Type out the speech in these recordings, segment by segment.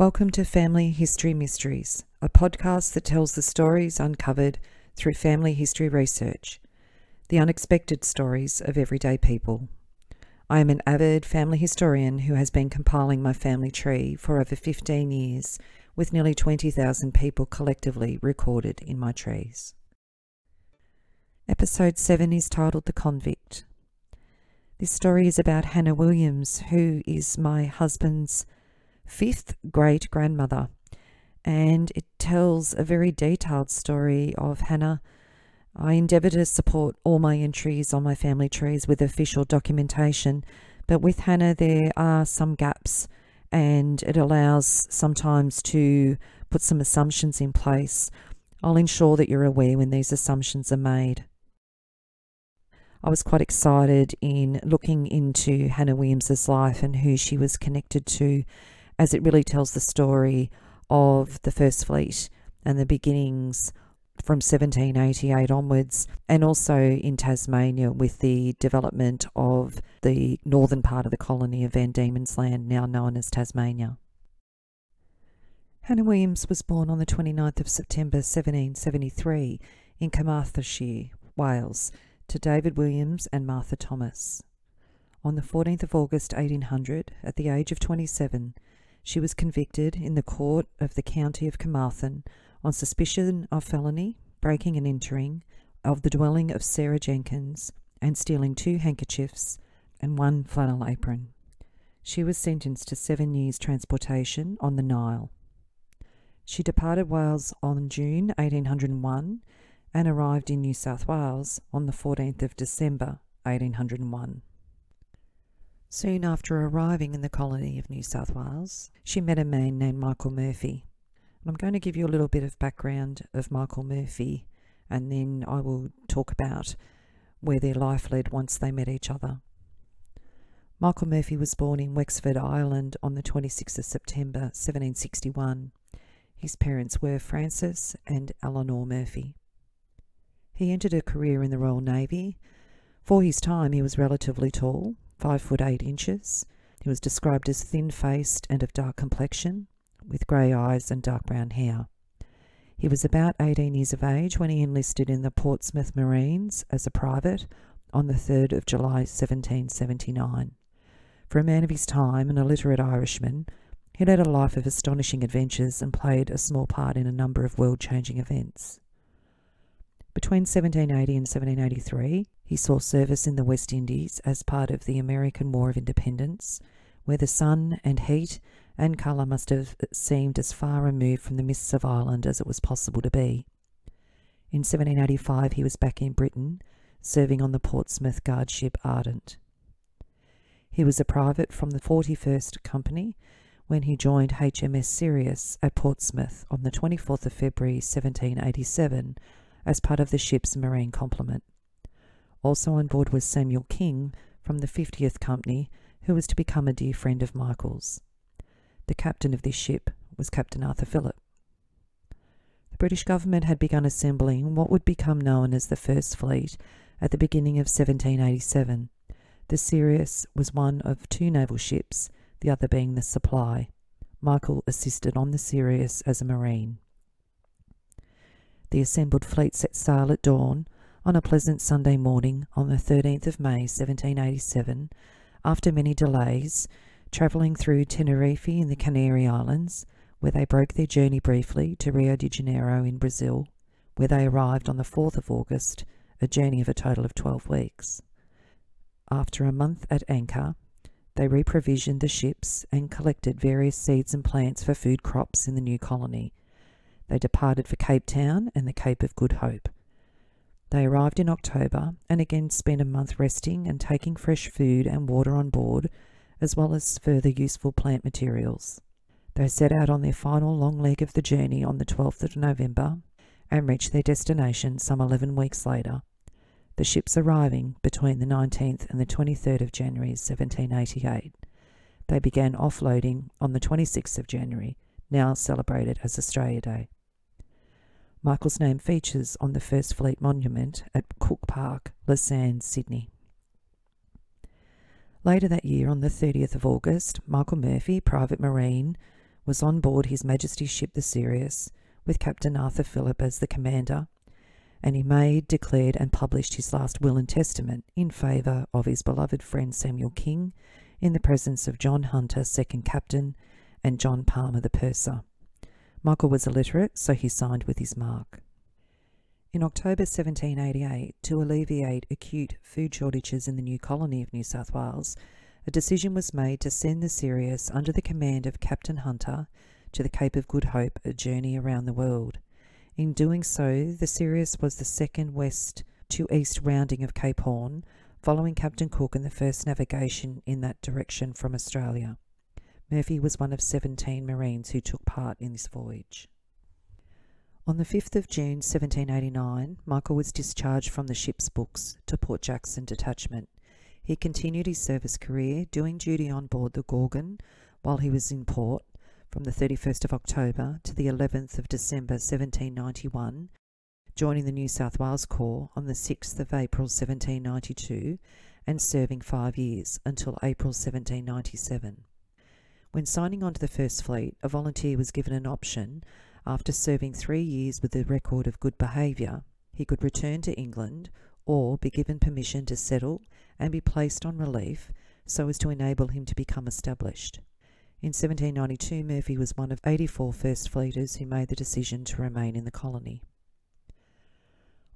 Welcome to Family History Mysteries, a podcast that tells the stories uncovered through family history research, the unexpected stories of everyday people. I am an avid family historian who has been compiling my family tree for over 15 years, with nearly 20,000 people collectively recorded in my trees. Episode 7 is titled The Convict. This story is about Hannah Williams, who is my husband's fifth great grandmother, and it tells a very detailed story of Hannah. I endeavour to support all my entries on my family trees with official documentation, but with Hannah, there are some gaps, and it allows sometimes to put some assumptions in place. I'll ensure that you're aware when these assumptions are made. I was quite excited in looking into Hannah Williams's life and who she was connected to as it really tells the story of the First Fleet and the beginnings from 1788 onwards, and also in Tasmania with the development of the northern part of the colony of Van Diemen's Land, now known as Tasmania. Hannah Williams was born on the 29th of September 1773 in Carmarthenshire, Wales, to David Williams and Martha Thomas. On the 14th of August 1800, at the age of 27, she was convicted in the court of the county of Carmarthen on suspicion of felony, breaking and entering, of the dwelling of Sarah Jenkins, and stealing two handkerchiefs and one flannel apron. She was sentenced to seven years' transportation on the Nile. She departed Wales on June 1801 and arrived in New South Wales on the 14th of December 1801. Soon after arriving in the colony of New South Wales, she met a man named Michael Murphy. I'm going to give you a little bit of background of Michael Murphy and then I will talk about where their life led once they met each other. Michael Murphy was born in Wexford, Ireland on the 26th of September 1761. His parents were Francis and Eleanor Murphy. He entered a career in the Royal Navy. For his time, he was relatively tall, five foot eight inches. He was described as thin faced and of dark complexion, with grey eyes and dark brown hair. He was about 18 years of age when he enlisted in the Portsmouth Marines as a private on the 3rd of July 1779. For a man of his time an illiterate Irishman, he led a life of astonishing adventures and played a small part in a number of world changing events. Between 1780 and 1783, he saw service in the West Indies as part of the American War of Independence, where the sun and heat and colour must have seemed as far removed from the mists of Ireland as it was possible to be. In 1785, he was back in Britain, serving on the Portsmouth guard ship Ardent. He was a private from the 41st Company when he joined HMS Sirius at Portsmouth on the 24th of February 1787 as part of the ship's marine complement. Also on board was Samuel King from the 50th Company, who was to become a dear friend of Michael's. The captain of this ship was Captain Arthur Phillip. The British government had begun assembling what would become known as the First Fleet at the beginning of 1787. The Sirius was one of two naval ships, the other being the Supply. Michael assisted on the Sirius as a marine. The assembled fleet set sail at dawn on a pleasant Sunday morning on the 13th of May 1787, after many delays, travelling through Tenerife in the Canary Islands, where they broke their journey briefly to Rio de Janeiro in Brazil, where they arrived on the 4th of August, a journey of a total of 12 weeks. After a month at anchor, they reprovisioned the ships and collected various seeds and plants for food crops in the new colony. They departed for Cape Town and the Cape of Good Hope. They arrived in October and again spent a month resting and taking fresh food and water on board, as well as further useful plant materials. They set out on their final long leg of the journey on the 12th of November and reached their destination some 11 weeks later, the ships arriving between the 19th and the 23rd of January 1788. They began offloading on the 26th of January, now celebrated as Australia Day. Michael's name features on the First Fleet Monument at Cook Park, Sands, Sydney. Later that year, on the 30th of August, Michael Murphy, Private Marine, was on board His Majesty's ship the Sirius, with Captain Arthur Phillip as the commander, and he made, declared, and published his last will and testament in favour of his beloved friend Samuel King, in the presence of John Hunter, second captain, and John Palmer, the purser. Michael was illiterate, so he signed with his mark. In October 1788, to alleviate acute food shortages in the new colony of New South Wales, a decision was made to send the Sirius under the command of Captain Hunter to the Cape of Good Hope, a journey around the world. In doing so, the Sirius was the second west to east rounding of Cape Horn, following Captain Cook and the first navigation in that direction from Australia. Murphy was one of 17 Marines who took part in this voyage. On the 5th of June 1789, Michael was discharged from the ship's books to Port Jackson Detachment. He continued his service career, doing duty on board the Gorgon while he was in port from the 31st of October to the 11th of December 1791, joining the New South Wales Corps on the 6th of April 1792 and serving five years until April 1797. When signing on to the First Fleet, a volunteer was given an option after serving three years with a record of good behaviour. He could return to England or be given permission to settle and be placed on relief so as to enable him to become established. In 1792, Murphy was one of 84 First Fleeters who made the decision to remain in the colony.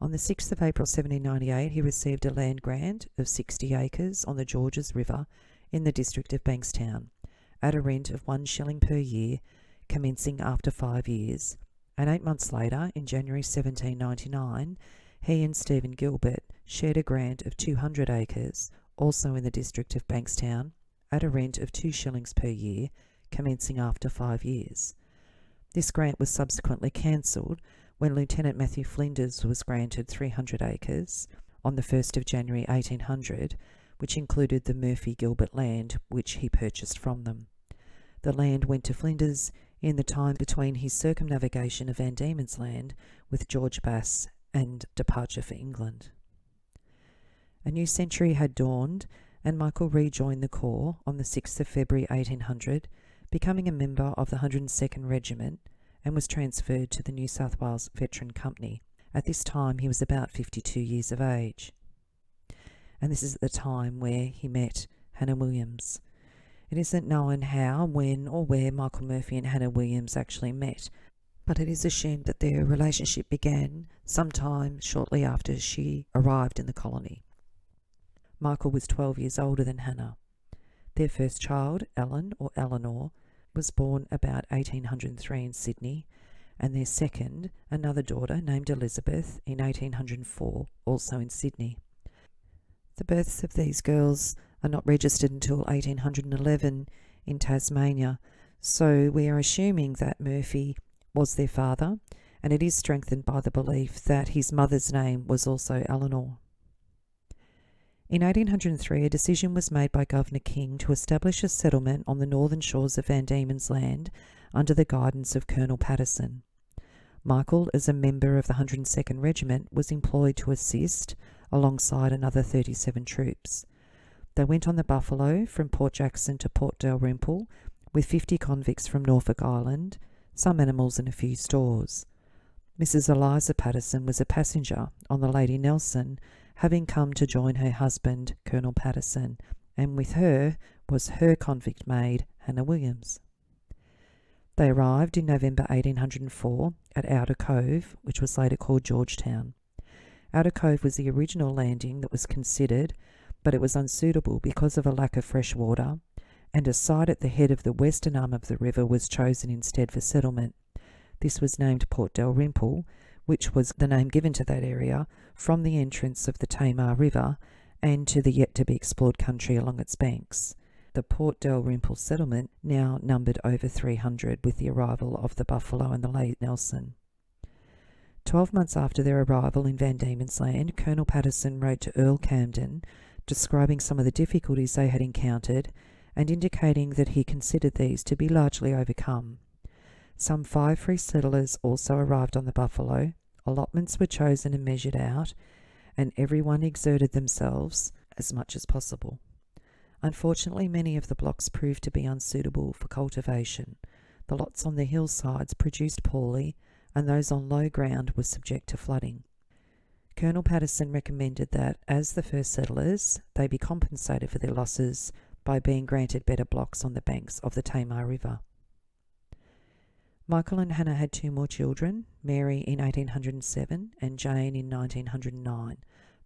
On the 6th of April 1798, he received a land grant of 60 acres on the Georges River in the district of Bankstown at a rent of one shilling per year, commencing after five years. And eight months later, in January 1799, he and Stephen Gilbert shared a grant of 200 acres, also in the district of Bankstown, at a rent of two shillings per year, commencing after five years. This grant was subsequently cancelled when Lieutenant Matthew Flinders was granted 300 acres on the 1st of January 1800, which included the Murphy Gilbert land which he purchased from them. The land went to Flinders in the time between his circumnavigation of Van Diemen's Land with George Bass and departure for England. A new century had dawned, and Michael rejoined the Corps on the 6th of February 1800, becoming a member of the 102nd Regiment and was transferred to the New South Wales Veteran Company. At this time, he was about 52 years of age. And this is at the time where he met Hannah Williams, it isn't known how, when, or where Michael Murphy and Hannah Williams actually met, but it is assumed that their relationship began sometime shortly after she arrived in the colony. Michael was 12 years older than Hannah. Their first child, Ellen or Eleanor, was born about 1803 in Sydney, and their second, another daughter named Elizabeth, in 1804, also in Sydney. The births of these girls are not registered until 1811 in Tasmania, so we are assuming that Murphy was their father, and it is strengthened by the belief that his mother's name was also Eleanor. In 1803, a decision was made by Governor King to establish a settlement on the northern shores of Van Diemen's Land under the guidance of Colonel Paterson. Michael, as a member of the 102nd Regiment, was employed to assist alongside another 37 troops. They went on the Buffalo from Port Jackson to Port Dalrymple with 50 convicts from Norfolk Island, some animals, and a few stores. Mrs. Eliza Paterson was a passenger on the Lady Nelson, having come to join her husband, Colonel Paterson, and with her was her convict maid, Hannah Williams. They arrived in November 1804 at Outer Cove, which was later called Georgetown. Outer Cove was the original landing that was considered but it was unsuitable because of a lack of fresh water, and a site at the head of the western arm of the river was chosen instead for settlement. This was named Port Dalrymple, which was the name given to that area from the entrance of the Tamar River and to the yet to be explored country along its banks. The Port Dalrymple settlement now numbered over 300 with the arrival of the Buffalo and the Lady Nelson. Twelve months after their arrival in Van Diemen's Land, Colonel Paterson wrote to Earl Camden describing some of the difficulties they had encountered and indicating that he considered these to be largely overcome. Some five free settlers also arrived on the Buffalo, allotments were chosen and measured out, and everyone exerted themselves as much as possible. Unfortunately, many of the blocks proved to be unsuitable for cultivation. The lots on the hillsides produced poorly, and those on low ground were subject to flooding. Colonel Paterson recommended that, as the first settlers, they be compensated for their losses by being granted better blocks on the banks of the Tamar River. Michael and Hannah had two more children, Mary in 1807 and Jane in 1909,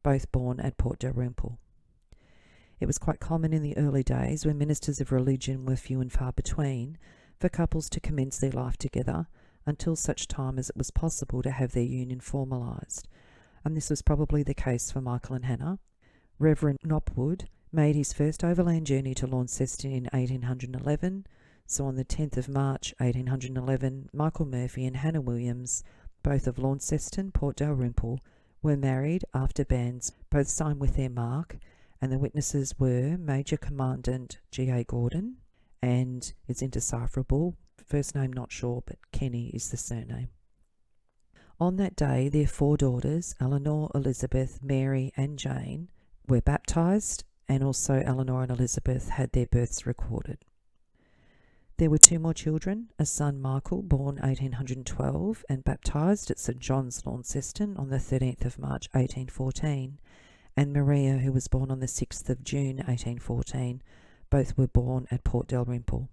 both born at Port Dalrymple. It was quite common in the early days, when ministers of religion were few and far between, for couples to commence their life together until such time as it was possible to have their union formalised, and this was probably the case for Michael and Hannah. Reverend Knopwood made his first overland journey to Launceston in 1811, so on the 10th of March 1811, Michael Murphy and Hannah Williams, both of Launceston, Port Dalrymple, were married after bands both signed with their mark, and the witnesses were Major Commandant G.A. Gordon, and it's indecipherable, first name not sure, but Kenny is the surname. On that day, their four daughters, Eleanor, Elizabeth, Mary, and Jane, were baptized, and also Eleanor and Elizabeth had their births recorded. There were two more children a son, Michael, born 1812 and baptized at St John's, Launceston, on the 13th of March 1814, and Maria, who was born on the 6th of June 1814. Both were born at Port Dalrymple.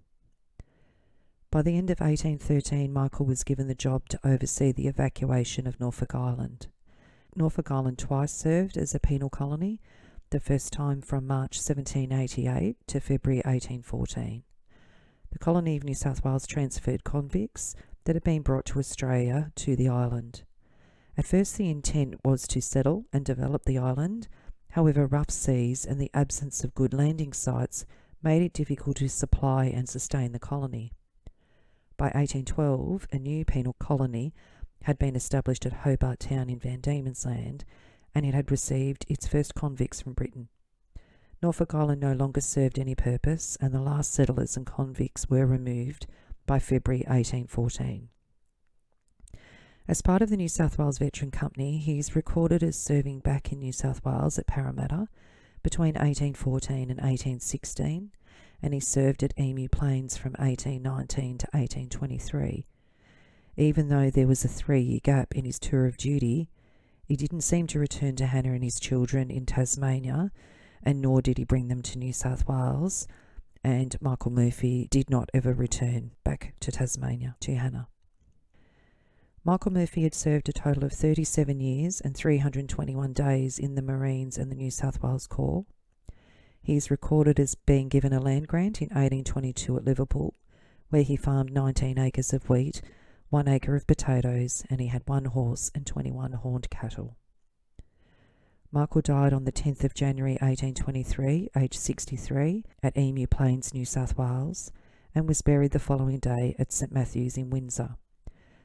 By the end of 1813, Michael was given the job to oversee the evacuation of Norfolk Island. Norfolk Island twice served as a penal colony, the first time from March 1788 to February 1814. The colony of New South Wales transferred convicts that had been brought to Australia to the island. At first, the intent was to settle and develop the island. However, rough seas and the absence of good landing sites made it difficult to supply and sustain the colony. By 1812, a new penal colony had been established at Hobart Town in Van Diemen's Land, and it had received its first convicts from Britain. Norfolk Island no longer served any purpose, and the last settlers and convicts were removed by February 1814. As part of the New South Wales Veteran Company, he is recorded as serving back in New South Wales at Parramatta between 1814 and 1816, and he served at Emu Plains from 1819 to 1823. Even though there was a three year gap in his tour of duty, he didn't seem to return to Hannah and his children in Tasmania, and nor did he bring them to New South Wales. And Michael Murphy did not ever return back to Tasmania to Hannah. Michael Murphy had served a total of 37 years and 321 days in the Marines and the New South Wales Corps. He is recorded as being given a land grant in 1822 at Liverpool, where he farmed 19 acres of wheat, one acre of potatoes, and he had one horse and 21 horned cattle. Michael died on the 10th of January 1823, aged 63, at Emu Plains, New South Wales, and was buried the following day at St Matthew's in Windsor.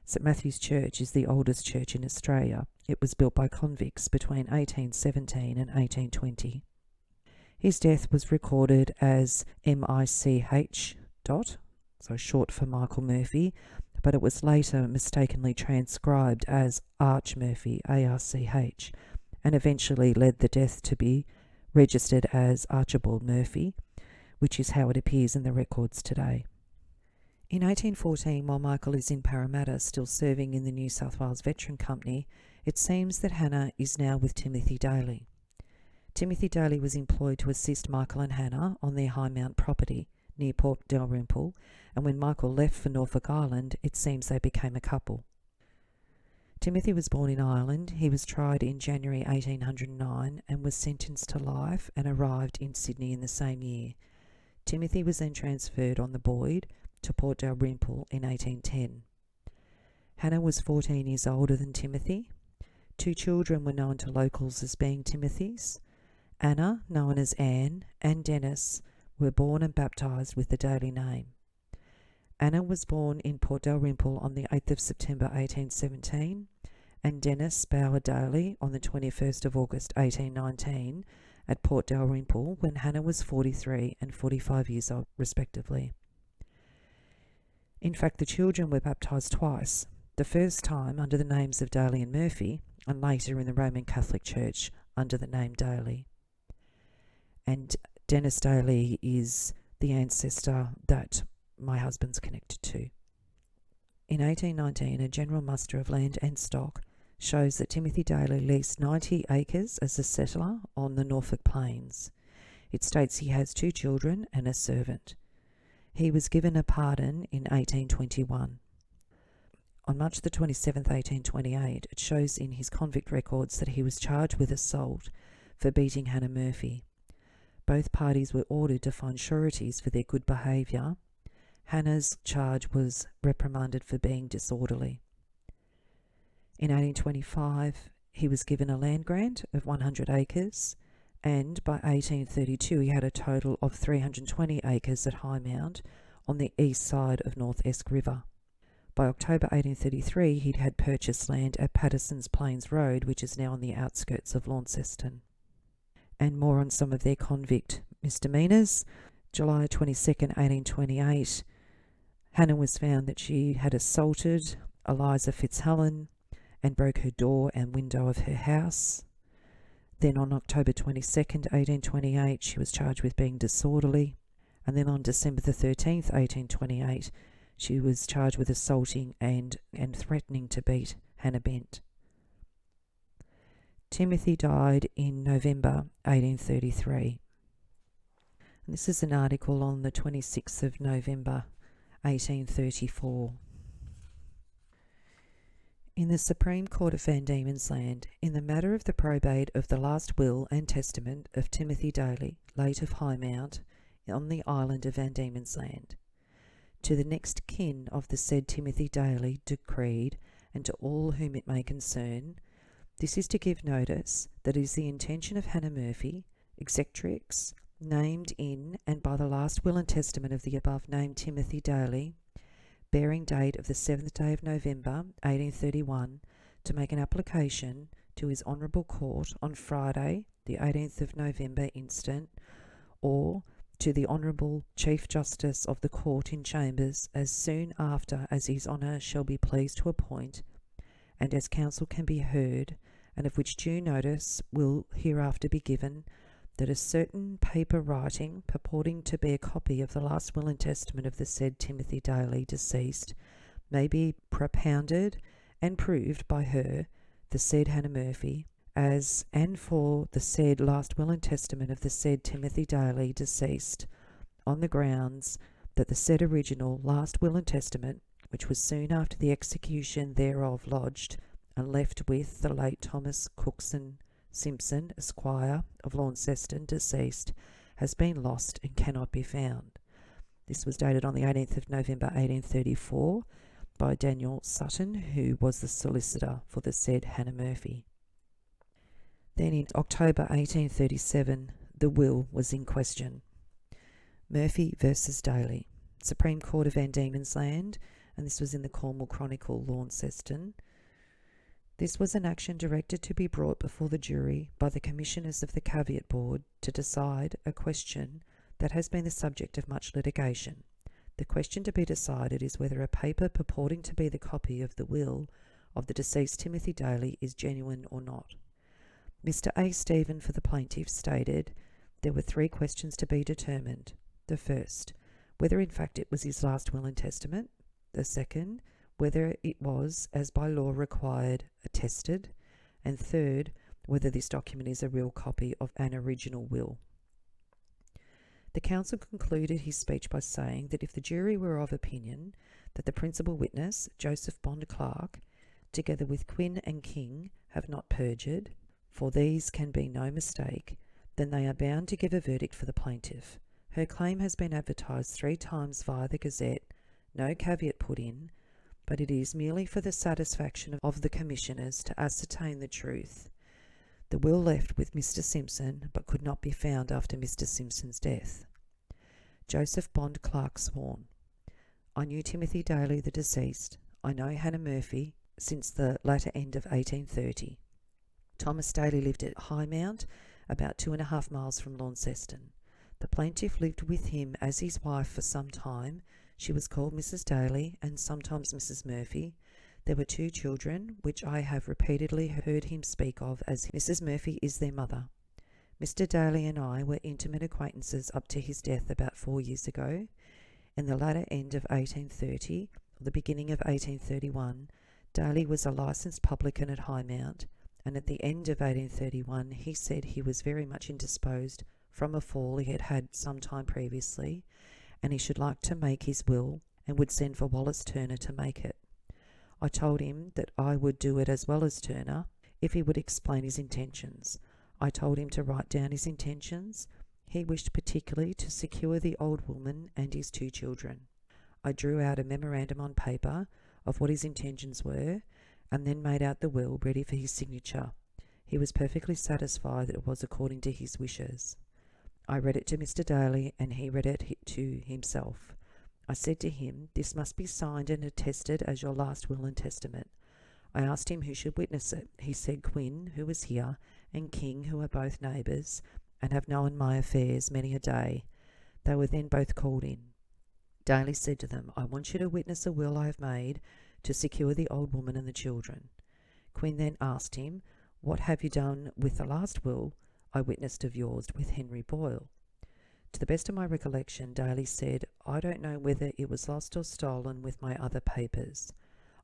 St Matthew's Church is the oldest church in Australia. It was built by convicts between 1817 and 1820. His death was recorded as MICH dot, so short for Michael Murphy, but it was later mistakenly transcribed as Arch Murphy, ARCH, and eventually led the death to be registered as Archibald Murphy, which is how it appears in the records today. In 1814, while Michael is in Parramatta, still serving in the New South Wales Veteran Company, it seems that Hannah is now with Timothy Daly. Timothy Daly was employed to assist Michael and Hannah on their High Mount property near Port Dalrymple, and when Michael left for Norfolk Island, it seems they became a couple. Timothy was born in Ireland. He was tried in January 1809 and was sentenced to life and arrived in Sydney in the same year. Timothy was then transferred on the Boyd to Port Dalrymple in 1810. Hannah was 14 years older than Timothy. Two children were known to locals as being Timothy's. Anna, known as Anne, and Dennis were born and baptised with the Daly name. Anna was born in Port Dalrymple on the 8th of September 1817, and Dennis Bower Daly on the 21st of August 1819 at Port Dalrymple when Hannah was 43 and 45 years old, respectively. In fact, the children were baptised twice, the first time under the names of Daly and Murphy, and later in the Roman Catholic Church under the name Daly. And Dennis Daly is the ancestor that my husband's connected to. in 1819, a general muster of land and stock shows that Timothy Daly leased 90 acres as a settler on the Norfolk Plains. It states he has two children and a servant. He was given a pardon in 1821. On March the 27th, 1828, it shows in his convict records that he was charged with assault for beating Hannah Murphy. Both parties were ordered to find sureties for their good behaviour. Hannah's charge was reprimanded for being disorderly. In 1825, he was given a land grant of 100 acres and by 1832 he had a total of 320 acres at High Mount on the east side of North Esk River. By October 1833 he had purchased land at Paterson's Plains Road, which is now on the outskirts of Launceston. And more on some of their convict misdemeanours. July 22nd, 1828, Hannah was found that she had assaulted Eliza Fitzhelen and broke her door and window of her house. Then on October 22nd, 1828, she was charged with being disorderly. And then on December the 13th, 1828, she was charged with assaulting and, and threatening to beat Hannah Bent. Timothy died in November 1833. And this is an article on the 26th of November 1834. In the Supreme Court of Van Diemen's Land, in the matter of the probate of the last will and testament of Timothy Daly, late of High Mount, on the island of Van Diemen's Land, to the next kin of the said Timothy Daly decreed, and to all whom it may concern, this is to give notice that it is the intention of Hannah Murphy, executrix, named in and by the last will and testament of the above named Timothy Daly, bearing date of the 7th day of November 1831, to make an application to his Honourable Court on Friday, the 18th of November instant, or to the Honourable Chief Justice of the Court in Chambers as soon after as his Honour shall be pleased to appoint, and as counsel can be heard, and of which due notice will hereafter be given that a certain paper writing purporting to be a copy of the last will and testament of the said Timothy Daly, deceased, may be propounded and proved by her, the said Hannah Murphy, as and for the said last will and testament of the said Timothy Daly, deceased, on the grounds that the said original last will and testament, which was soon after the execution thereof lodged and left with the late Thomas Cookson Simpson, Esquire, of Launceston, deceased, has been lost and cannot be found. This was dated on the 18th of November 1834 by Daniel Sutton, who was the solicitor for the said Hannah Murphy. Then in October 1837, the will was in question. Murphy versus Daly, Supreme Court of Van Diemen's Land, and this was in the Cornwall Chronicle, Launceston. This was an action directed to be brought before the jury by the Commissioners of the Caveat Board to decide a question that has been the subject of much litigation. The question to be decided is whether a paper purporting to be the copy of the will of the deceased Timothy Daly is genuine or not. Mr. A. Stephen for the plaintiff stated there were three questions to be determined. The first, whether in fact it was his last will and testament. The second, whether it was, as by law required, attested, and third, whether this document is a real copy of an original will. The counsel concluded his speech by saying that if the jury were of opinion that the principal witness, Joseph Bond Clark, together with Quinn and King, have not perjured, for these can be no mistake, then they are bound to give a verdict for the plaintiff. Her claim has been advertised three times via the Gazette, no caveat put in, but it is merely for the satisfaction of the Commissioners to ascertain the truth. The will left with Mr. Simpson, but could not be found after Mr. Simpson's death. Joseph Bond Clark sworn. I knew Timothy Daly, the deceased. I know Hannah Murphy since the latter end of 1830. Thomas Daly lived at High Mount, about two and a half miles from Launceston. The plaintiff lived with him as his wife for some time, she was called Mrs. Daly and sometimes Mrs. Murphy. There were two children, which I have repeatedly heard him speak of as Mrs. Murphy is their mother. Mr. Daly and I were intimate acquaintances up to his death about four years ago. In the latter end of 1830, From the beginning of 1831, Daly was a licensed publican at Highmount, and at the end of 1831 he said he was very much indisposed from a fall he had had some time previously, and he should like to make his will and would send for Wallace Turner to make it. I told him that I would do it as well as Turner if he would explain his intentions. I told him to write down his intentions. He wished particularly to secure the old woman and his two children. I drew out a memorandum on paper of what his intentions were, and then made out the will ready for his signature. He was perfectly satisfied that it was according to his wishes. I read it to Mr. Daly, and he read it to himself. I said to him, This must be signed and attested as your last will and testament. I asked him who should witness it. He said Quinn, who was here, and King, who are both neighbours, and have known my affairs many a day. They were then both called in. Daly said to them, I want you to witness a will I have made to secure the old woman and the children. Quinn then asked him, What have you done with the last will I witnessed of yours with Henry Boyle? To the best of my recollection, Daly said, I don't know whether it was lost or stolen with my other papers.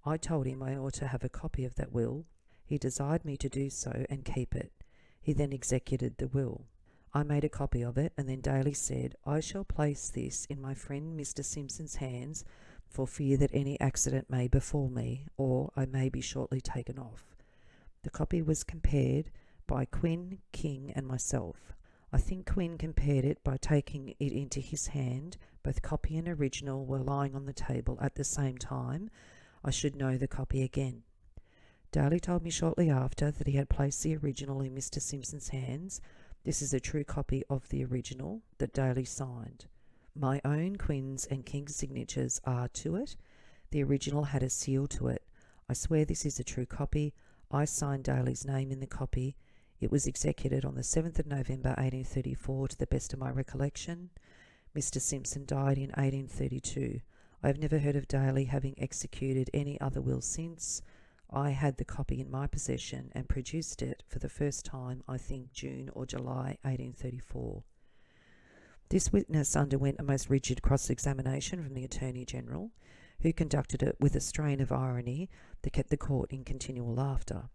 I told him I ought to have a copy of that will. He desired me to do so and keep it. He then executed the will. I made a copy of it, and then Daly said, I shall place this in my friend Mr. Simpson's hands for fear that any accident may befall me, or I may be shortly taken off. The copy was compared by Quinn, King, and myself. I think Quinn compared it by taking it into his hand. Both copy and original were lying on the table at the same time. I should know the copy again. Daly told me shortly after that he had placed the original in Mr. Simpson's hands. This is a true copy of the original that Daly signed. My own Quinn's and King's signatures are to it. The original had a seal to it. I swear this is a true copy. I signed Daly's name in the copy. It was executed on the 7th of November 1834 to the best of my recollection. Mr. Simpson died in 1832. I have never heard of Daly having executed any other will since. I had the copy in my possession and produced it for the first time, I think, June or July 1834. This witness underwent a most rigid cross examination from the Attorney General, who conducted it with a strain of irony that kept the court in continual laughter.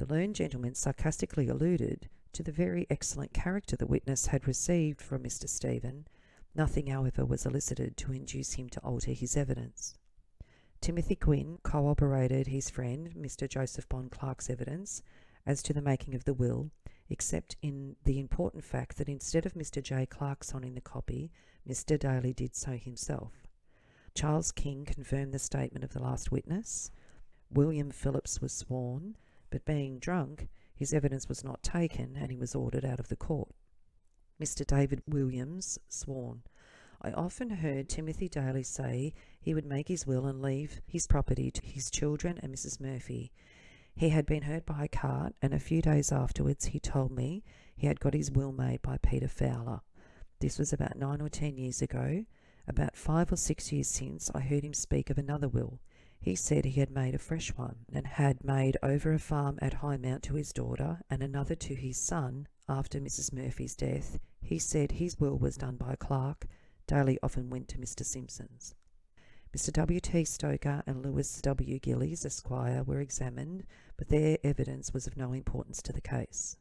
The learned gentleman sarcastically alluded to the very excellent character the witness had received from Mr. Stephen. Nothing, however, was elicited to induce him to alter his evidence. Timothy Quinn corroborated his friend Mr. Joseph Bond Clark's evidence as to the making of the will, except in the important fact that instead of Mr. J. Clark signing the copy, Mr. Daly did so himself. Charles King confirmed the statement of the last witness. William Phillips was sworn, but being drunk, his evidence was not taken and he was ordered out of the court. Mr. David Williams sworn. I often heard Timothy Daly say he would make his will and leave his property to his children and Mrs. Murphy. He had been hurt by a cart, and a few days afterwards he told me he had got his will made by Peter Fowler. This was about nine or ten years ago. About five or six years since, I heard him speak of another will. He said he had made a fresh one, and had made over a farm at Highmount to his daughter, and another to his son after Mrs. Murphy's death. He said his will was done by Clark. Daly often went to Mr. Simpson's. Mr. W. T. Stoker and Lewis W. Gillies, Esquire, were examined, but their evidence was of no importance to the case.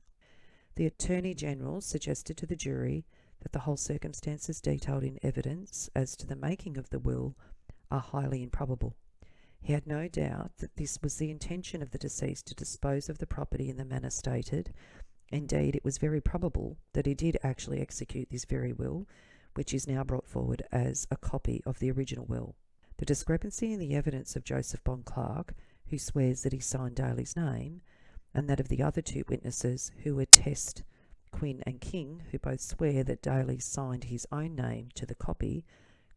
The Attorney General suggested to the jury that the whole circumstances detailed in evidence as to the making of the will are highly improbable. He had no doubt that this was the intention of the deceased to dispose of the property in the manner stated. Indeed, it was very probable that he did actually execute this very will, which is now brought forward as a copy of the original will. The discrepancy in the evidence of Joseph Bond Clark, who swears that he signed Daly's name, and that of the other two witnesses who attest Quinn and King, who both swear that Daly signed his own name to the copy,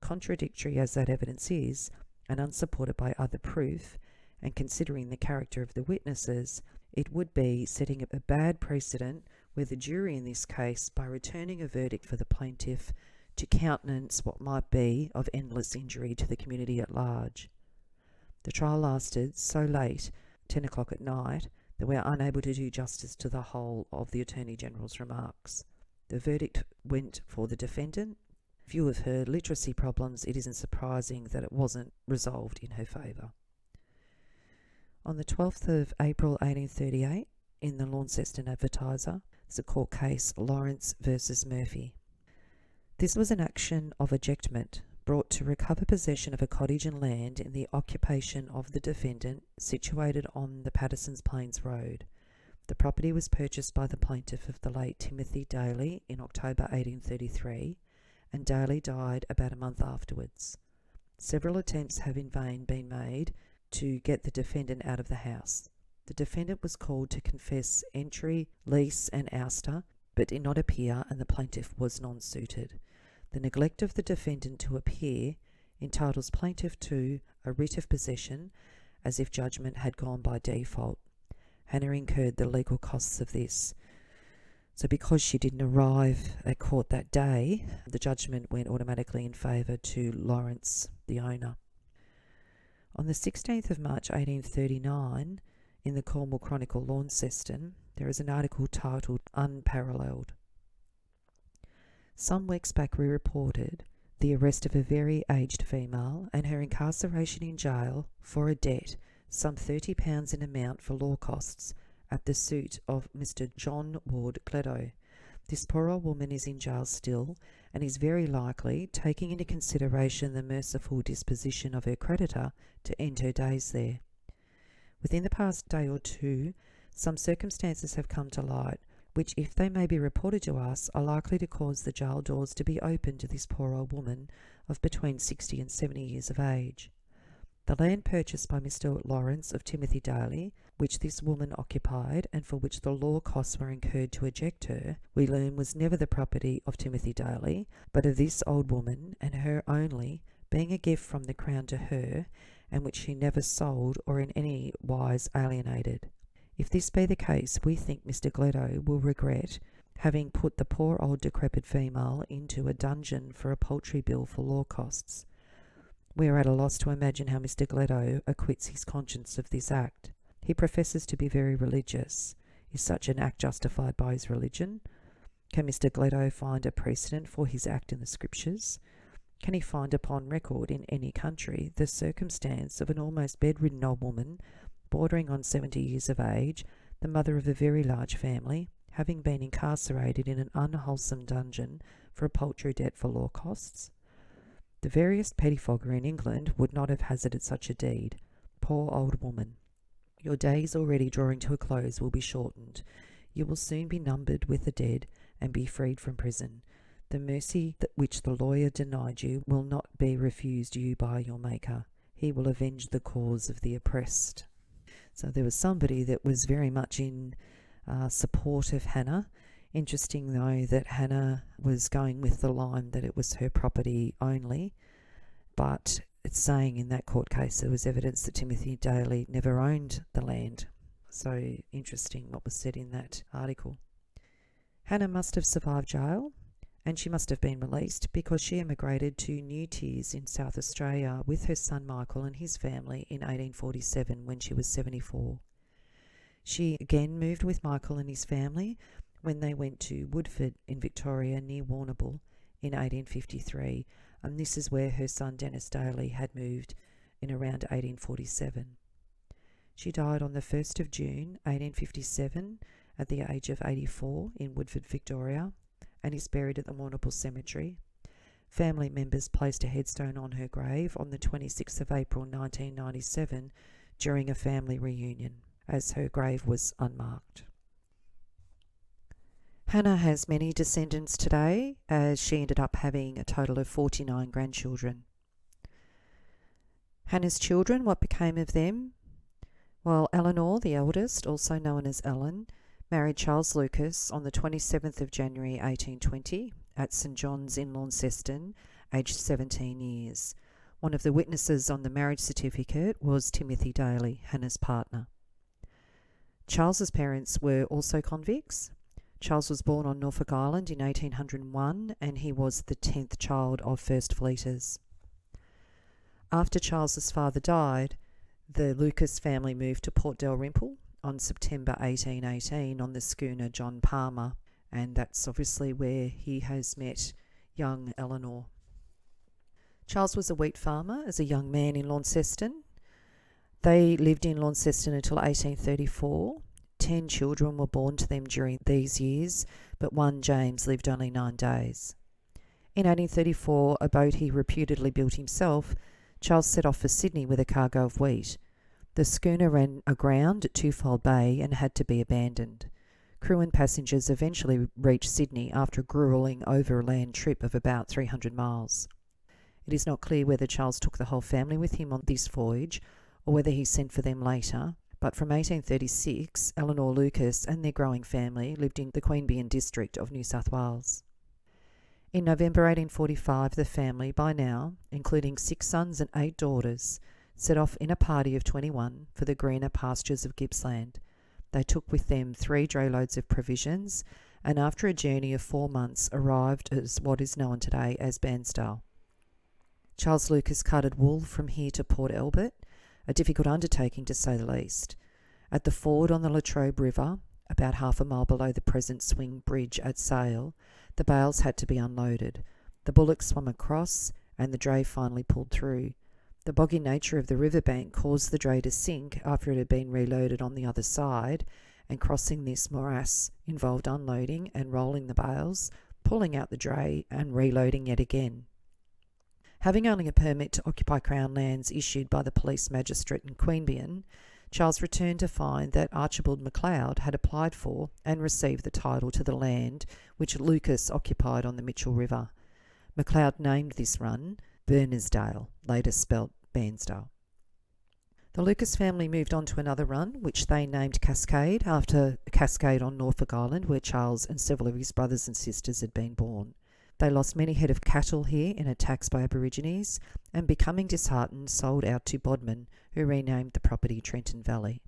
contradictory as that evidence is, and unsupported by other proof, and considering the character of the witnesses, it would be setting a bad precedent where the jury in this case, by returning a verdict for the plaintiff, to countenance what might be of endless injury to the community at large. The trial lasted so late, ten o'clock at night, that we are unable to do justice to the whole of the Attorney General's remarks. The verdict went for the defendant, view of her literacy problems, it isn't surprising that it wasn't resolved in her favour. On the 12th of April 1838, in the Launceston Advertiser, there's a court case Lawrence versus Murphy. This was an action of ejectment brought to recover possession of a cottage and land in the occupation of the defendant situated on the Paterson's Plains Road. The property was purchased by the plaintiff of the late Timothy Daly in October 1833, and Daly died about a month afterwards. Several attempts have in vain been made to get the defendant out of the house. The defendant was called to confess entry, lease, and ouster, but did not appear, and the plaintiff was non suited. The neglect of the defendant to appear entitles plaintiff to a writ of possession as if judgment had gone by default. Hannah incurred the legal costs of this. So, because she didn't arrive at court that day, the judgment went automatically in favour to Lawrence, the owner. On the 16th of March 1839, in the Cornwall Chronicle Launceston, there is an article titled Unparalleled. Some weeks back, we reported the arrest of a very aged female and her incarceration in jail for a debt some £30 in amount for law costs at the suit of Mr. John Ward Gleadow. This poor old woman is in jail still and is very likely, taking into consideration the merciful disposition of her creditor, to end her days there. Within the past day or two, some circumstances have come to light which, if they may be reported to us, are likely to cause the jail doors to be opened to this poor old woman of between sixty and seventy years of age. The land purchased by Mr. Lawrence of Timothy Daly, which this woman occupied, and for which the law costs were incurred to eject her, we learn was never the property of Timothy Daly, but of this old woman, and her only, being a gift from the Crown to her, and which she never sold or in any wise alienated. If this be the case, we think Mr. Gleadow will regret having put the poor old decrepit female into a dungeon for a paltry bill for law costs. We are at a loss to imagine how Mr. Gleadow acquits his conscience of this act. He professes to be very religious. Is such an act justified by his religion? Can Mr. Gleadow find a precedent for his act in the Scriptures? Can he find upon record in any country the circumstance of an almost bedridden old woman bordering on 70 years of age, the mother of a very large family, having been incarcerated in an unwholesome dungeon for a paltry debt for law costs? The veriest pettifogger in England would not have hazarded such a deed. Poor old woman! Your days already drawing to a close will be shortened. You will soon be numbered with the dead and be freed from prison. The mercy that which the lawyer denied you will not be refused you by your Maker. He will avenge the cause of the oppressed. So there was somebody that was very much in uh, support of Hannah. Interesting, though, that Hannah was going with the line that it was her property only, but it's saying in that court case there was evidence that Timothy Daly never owned the land. So interesting what was said in that article. Hannah must have survived jail and she must have been released because she emigrated to New Newtears in South Australia with her son Michael and his family in 1847 when she was 74. She again moved with Michael and his family when they went to Woodford in Victoria near Warrnambool in 1853, and this is where her son Dennis Daly had moved in around 1847. She died on the 1st of June 1857 at the age of 84 in Woodford, Victoria, and is buried at the Warrnambool Cemetery. Family members placed a headstone on her grave on the 26th of April 1997 during a family reunion, as her grave was unmarked. Hannah has many descendants today, as she ended up having a total of 49 grandchildren. Hannah's children, what became of them? Well, Eleanor, the eldest, also known as Ellen, married Charles Lucas on the 27th of January 1820 at St John's in Launceston, aged 17 years. One of the witnesses on the marriage certificate was Timothy Daly, Hannah's partner. Charles's parents were also convicts. Charles was born on Norfolk Island in 1801 and he was the 10th child of First Fleeters. After Charles's father died, the Lucas family moved to Port Dalrymple on September 1818 on the schooner John Palmer, and that's obviously where he has met young Eleanor. Charles was a wheat farmer as a young man in Launceston. They lived in Launceston until 1834. Ten children were born to them during these years, but one, James, lived only nine days. In 1834, a boat he reputedly built himself, Charles set off for Sydney with a cargo of wheat. The schooner ran aground at Twofold Bay and had to be abandoned. Crew and passengers eventually reached Sydney after a grueling overland trip of about 300 miles. It is not clear whether Charles took the whole family with him on this voyage or whether he sent for them later, but from 1836, Eleanor Lucas and their growing family lived in the Queanbeyan district of New South Wales. In November 1845, the family, by now, including six sons and eight daughters, set off in a party of 21 for the greener pastures of Gippsland. They took with them three dray loads of provisions and, after a journey of four months, arrived at what is known today as Bairnsdale. Charles Lucas carted wool from here to Port Albert, a difficult undertaking to say the least. At the ford on the Latrobe River, about half a mile below the present swing bridge at Sale, the bales had to be unloaded. The bullocks swam across, and the dray finally pulled through. The boggy nature of the riverbank caused the dray to sink after it had been reloaded on the other side, and crossing this morass involved unloading and rolling the bales, pulling out the dray, and reloading yet again. Having only a permit to occupy Crown lands issued by the police magistrate in Queanbeyan, Charles returned to find that Archibald MacLeod had applied for and received the title to the land which Lucas occupied on the Mitchell River. MacLeod named this run Bernersdale, later spelt Bairnsdale. The Lucas family moved on to another run, which they named Cascade, after cascade on Norfolk Island where Charles and several of his brothers and sisters had been born. They lost many head of cattle here in attacks by Aborigines, and becoming disheartened, sold out to Bodmin, who renamed the property Trenton Valley.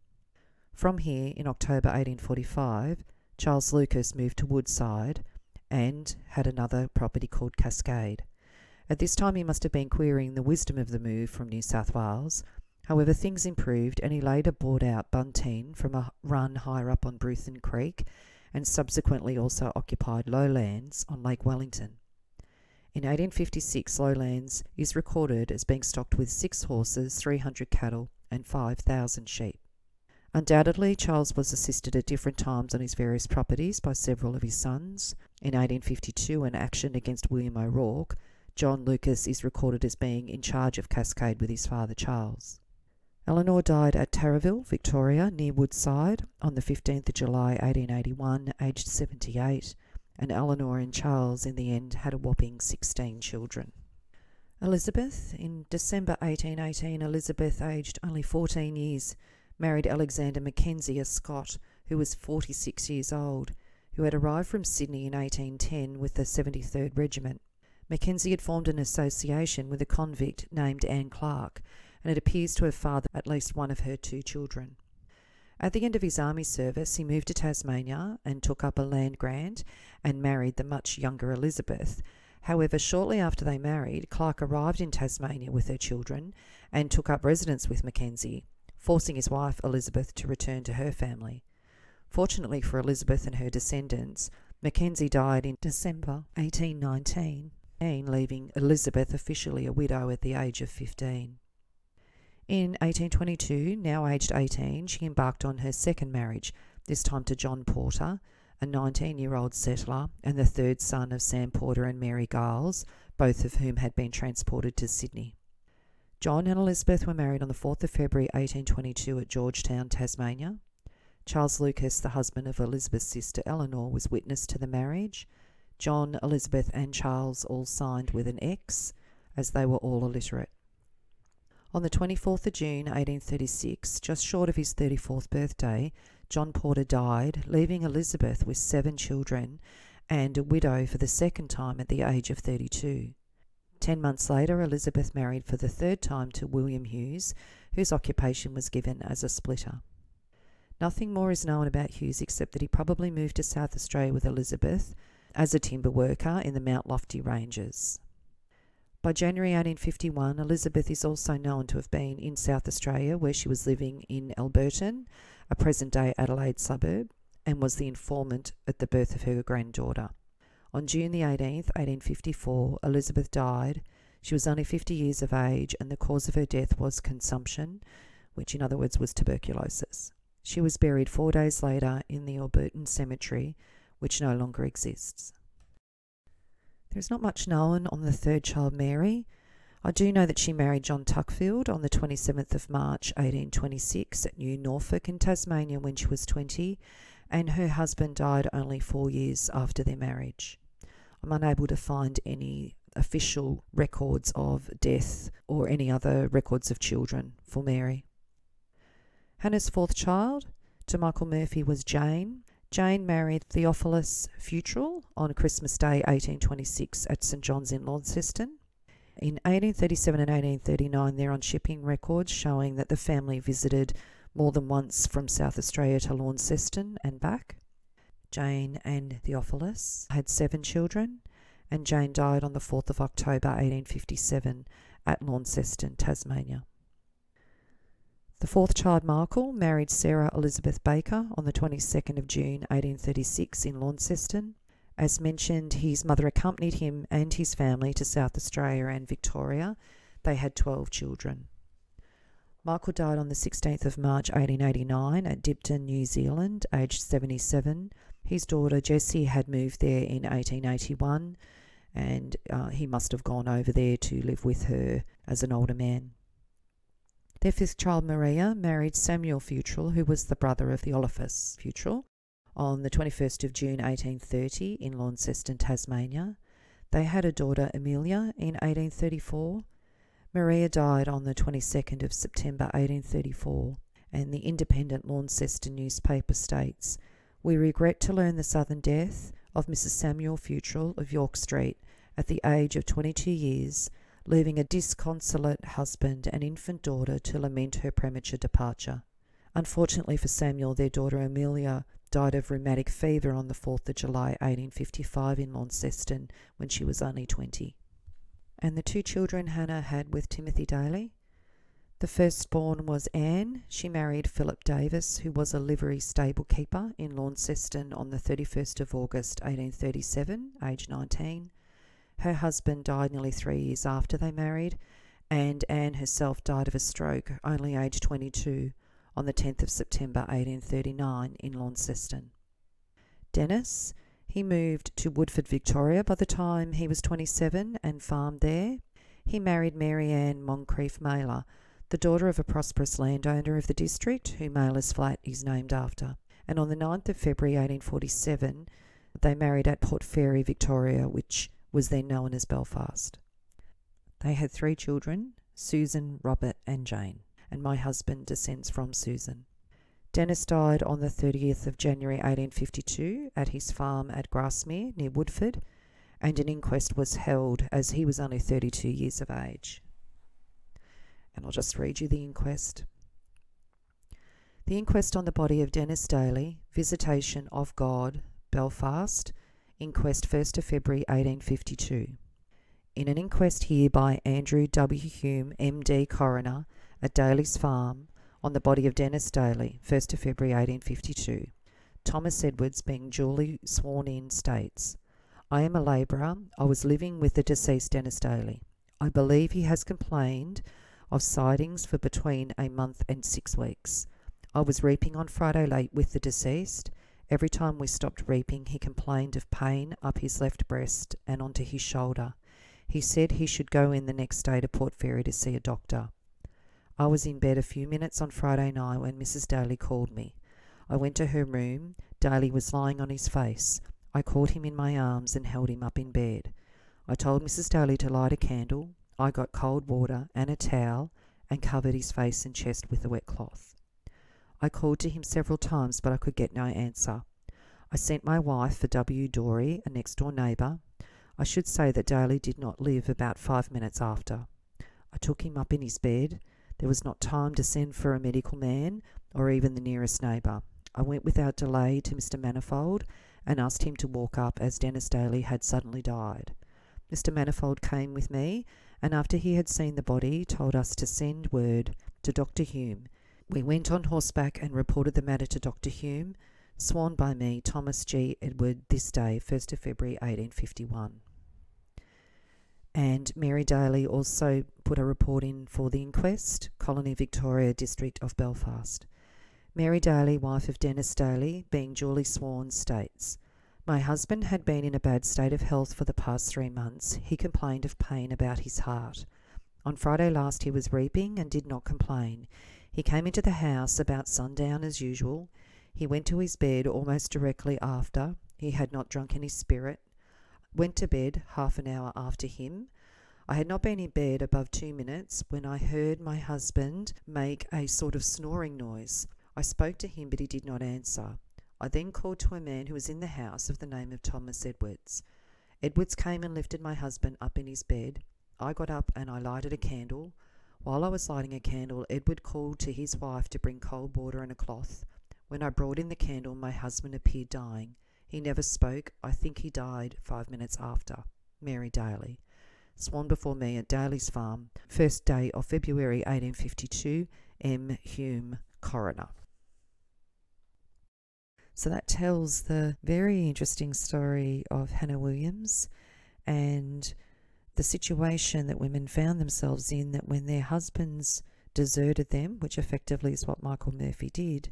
From here, in October 1845, Charles Lucas moved to Woodside and had another property called Cascade. At this time, he must have been querying the wisdom of the move from New South Wales. However, things improved, and he later bought out Bunteen from a run higher up on Bruthen Creek and subsequently also occupied lowlands on Lake Wellington. In 1856, Lowlands is recorded as being stocked with six horses, 300 cattle, and 5,000 sheep. Undoubtedly, Charles was assisted at different times on his various properties by several of his sons. In 1852, an action against William O'Rourke, John Lucas is recorded as being in charge of Cascade with his father Charles. Eleanor died at Tarraville, Victoria, near Woodside, on the 15th of July 1881, aged 78 and Eleanor and Charles in the end had a whopping 16 children. Elizabeth, in December 1818, Elizabeth, aged only 14 years, married Alexander Mackenzie, a Scot who was 46 years old, who had arrived from Sydney in 1810 with the 73rd Regiment. Mackenzie had formed an association with a convict named Anne Clark, and it appears to have fathered at least one of her two children. At the end of his army service, he moved to Tasmania and took up a land grant and married the much younger Elizabeth. However, shortly after they married, Clark arrived in Tasmania with her children and took up residence with Mackenzie, forcing his wife Elizabeth to return to her family. Fortunately for Elizabeth and her descendants, Mackenzie died in December 1819, leaving Elizabeth officially a widow at the age of 15. In 1822, now aged 18, she embarked on her second marriage, this time to John Porter, a 19 year old settler and the third son of Sam Porter and Mary Giles, both of whom had been transported to Sydney. John and Elizabeth were married on the 4th of February 1822 at Georgetown, Tasmania. Charles Lucas, the husband of Elizabeth's sister Eleanor, was witness to the marriage. John, Elizabeth, and Charles all signed with an X, as they were all illiterate. On the 24th of June 1836, just short of his 34th birthday, John Porter died, leaving Elizabeth with seven children and a widow for the second time at the age of 32. Ten months later, Elizabeth married for the third time to William Hughes, whose occupation was given as a splitter. Nothing more is known about Hughes except that he probably moved to South Australia with Elizabeth as a timber worker in the Mount Lofty Ranges. By January 1851, Elizabeth is also known to have been in South Australia, where she was living in Alberton, a present day Adelaide suburb, and was the informant at the birth of her granddaughter. On June the 18th, 1854, Elizabeth died. She was only 50 years of age, and the cause of her death was consumption, which in other words was tuberculosis. She was buried four days later in the Alberton Cemetery, which no longer exists. There's not much known on the third child, Mary. I do know that she married John Tuckfield on the 27th of March 1826 at New Norfolk in Tasmania when she was 20, and her husband died only four years after their marriage. I'm unable to find any official records of death or any other records of children for Mary. Hannah's fourth child, to Michael Murphy, was Jane. Jane married Theophilus Futrell on Christmas Day 1826 at St John's in Launceston. In 1837 and 1839, they're on shipping records showing that the family visited more than once from South Australia to Launceston and back. Jane and Theophilus had seven children, and Jane died on the 4th of October 1857 at Launceston, Tasmania. The fourth child, Michael, married Sarah Elizabeth Baker on the 22nd of June 1836 in Launceston. As mentioned, his mother accompanied him and his family to South Australia and Victoria. They had 12 children. Michael died on the 16th of March 1889 at Dipton, New Zealand, aged 77. His daughter Jessie had moved there in 1881 and uh, he must have gone over there to live with her as an older man. Their fifth child, Maria, married Samuel Futrell, who was the brother of the Theophilus Futrell, on the 21st of June 1830 in Launceston, Tasmania. They had a daughter, Amelia, in 1834 Maria died on the 22nd of September 1834, and the Independent Launceston newspaper states, We regret to learn the sudden death of Mrs. Samuel Futrell of York Street at the age of 22 years, leaving a disconsolate husband and infant daughter to lament her premature departure. Unfortunately for Samuel, their daughter Amelia died of rheumatic fever on the 4th of July 1855 in Launceston when she was only 20 and the two children Hannah had with Timothy Daly. The firstborn was Anne. She married Philip Davis, who was a livery stable keeper in Launceston on the 31st of August 1837, aged 19. Her husband died nearly three years after they married, and Anne herself died of a stroke, only aged 22, on the 10th of September 1839 in Launceston. Dennis, he moved to Woodford, Victoria by the time he was 27 and farmed there. He married Mary Ann Moncrief Mailer, the daughter of a prosperous landowner of the district who Mailer's flat is named after. And on the 9th of February 1847, they married at Port Fairy, Victoria, which was then known as Belfast. They had three children Susan, Robert, and Jane, and my husband descends from Susan. Dennis died on the 30th of January 1852 at his farm at Grasmere near Woodford, and an inquest was held as he was only 32 years of age. And I'll just read you the inquest. The inquest on the body of Dennis Daly, Visitation of God, Belfast, inquest 1st of February 1852. In an inquest here by Andrew W. Hume, MD Coroner, at Daly's farm, on the body of Dennis Daly, 1st of February 1852. Thomas Edwards, being duly sworn in, states, I am a labourer. I was living with the deceased Dennis Daly. I believe he has complained of sightings for between a month and six weeks. I was reaping on Friday late with the deceased. Every time we stopped reaping, he complained of pain up his left breast and onto his shoulder. He said he should go in the next day to Port Fairy to see a doctor. I was in bed a few minutes on Friday night when Mrs. Daly called me. I went to her room. Daly was lying on his face. I caught him in my arms and held him up in bed. I told Mrs. Daly to light a candle. I got cold water and a towel and covered his face and chest with a wet cloth. I called to him several times, but I could get no answer. I sent my wife for W. Dory, a next door neighbour. I should say that Daly did not live about five minutes after. I took him up in his bed there was not time to send for a medical man or even the nearest neighbour. I went without delay to Mr. Manifold and asked him to walk up as Dennis Daly had suddenly died. Mr. Manifold came with me, and after he had seen the body, told us to send word to Dr. Hume. We went on horseback and reported the matter to Dr. Hume, sworn by me, Thomas G. Edward, this day, 1st of February 1851. And Mary Daly also put a report in for the inquest, Colony Victoria District of Belfast. Mary Daly, wife of Dennis Daly, being duly sworn, states My husband had been in a bad state of health for the past three months. He complained of pain about his heart. On Friday last he was reaping and did not complain. He came into the house about sundown as usual. He went to his bed almost directly after. He had not drunk any spirit. Went to bed half an hour after him. I had not been in bed above two minutes when I heard my husband make a sort of snoring noise. I spoke to him, but he did not answer. I then called to a man who was in the house of the name of Thomas Edwards. Edwards came and lifted my husband up in his bed. I got up and I lighted a candle. While I was lighting a candle, Edward called to his wife to bring cold water and a cloth. When I brought in the candle, my husband appeared dying. He never spoke. I think he died five minutes after. Mary Daly. Swan before me at Daly's farm, first day of February 1852. M. Hume, coroner. So that tells the very interesting story of Hannah Williams and the situation that women found themselves in that when their husbands deserted them, which effectively is what Michael Murphy did,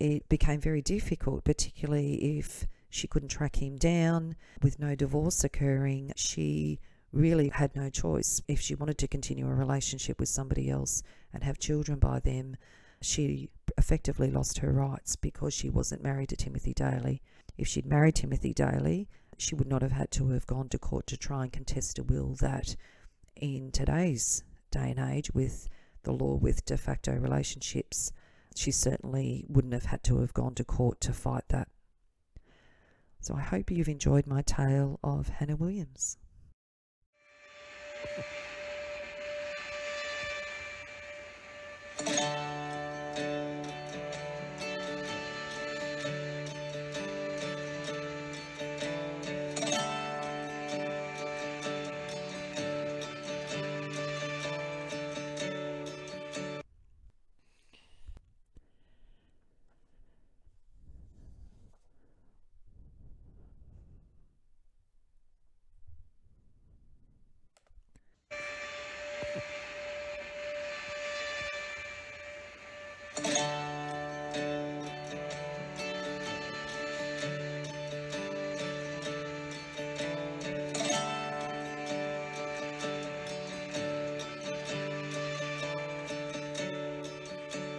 it became very difficult, particularly if she couldn't track him down. With no divorce occurring, she really had no choice. If she wanted to continue a relationship with somebody else and have children by them, she effectively lost her rights because she wasn't married to Timothy Daly. If she'd married Timothy Daly, she would not have had to have gone to court to try and contest a will that in today's day and age with the law with de facto relationships, she certainly wouldn't have had to have gone to court to fight that. So I hope you've enjoyed my tale of Hannah Williams.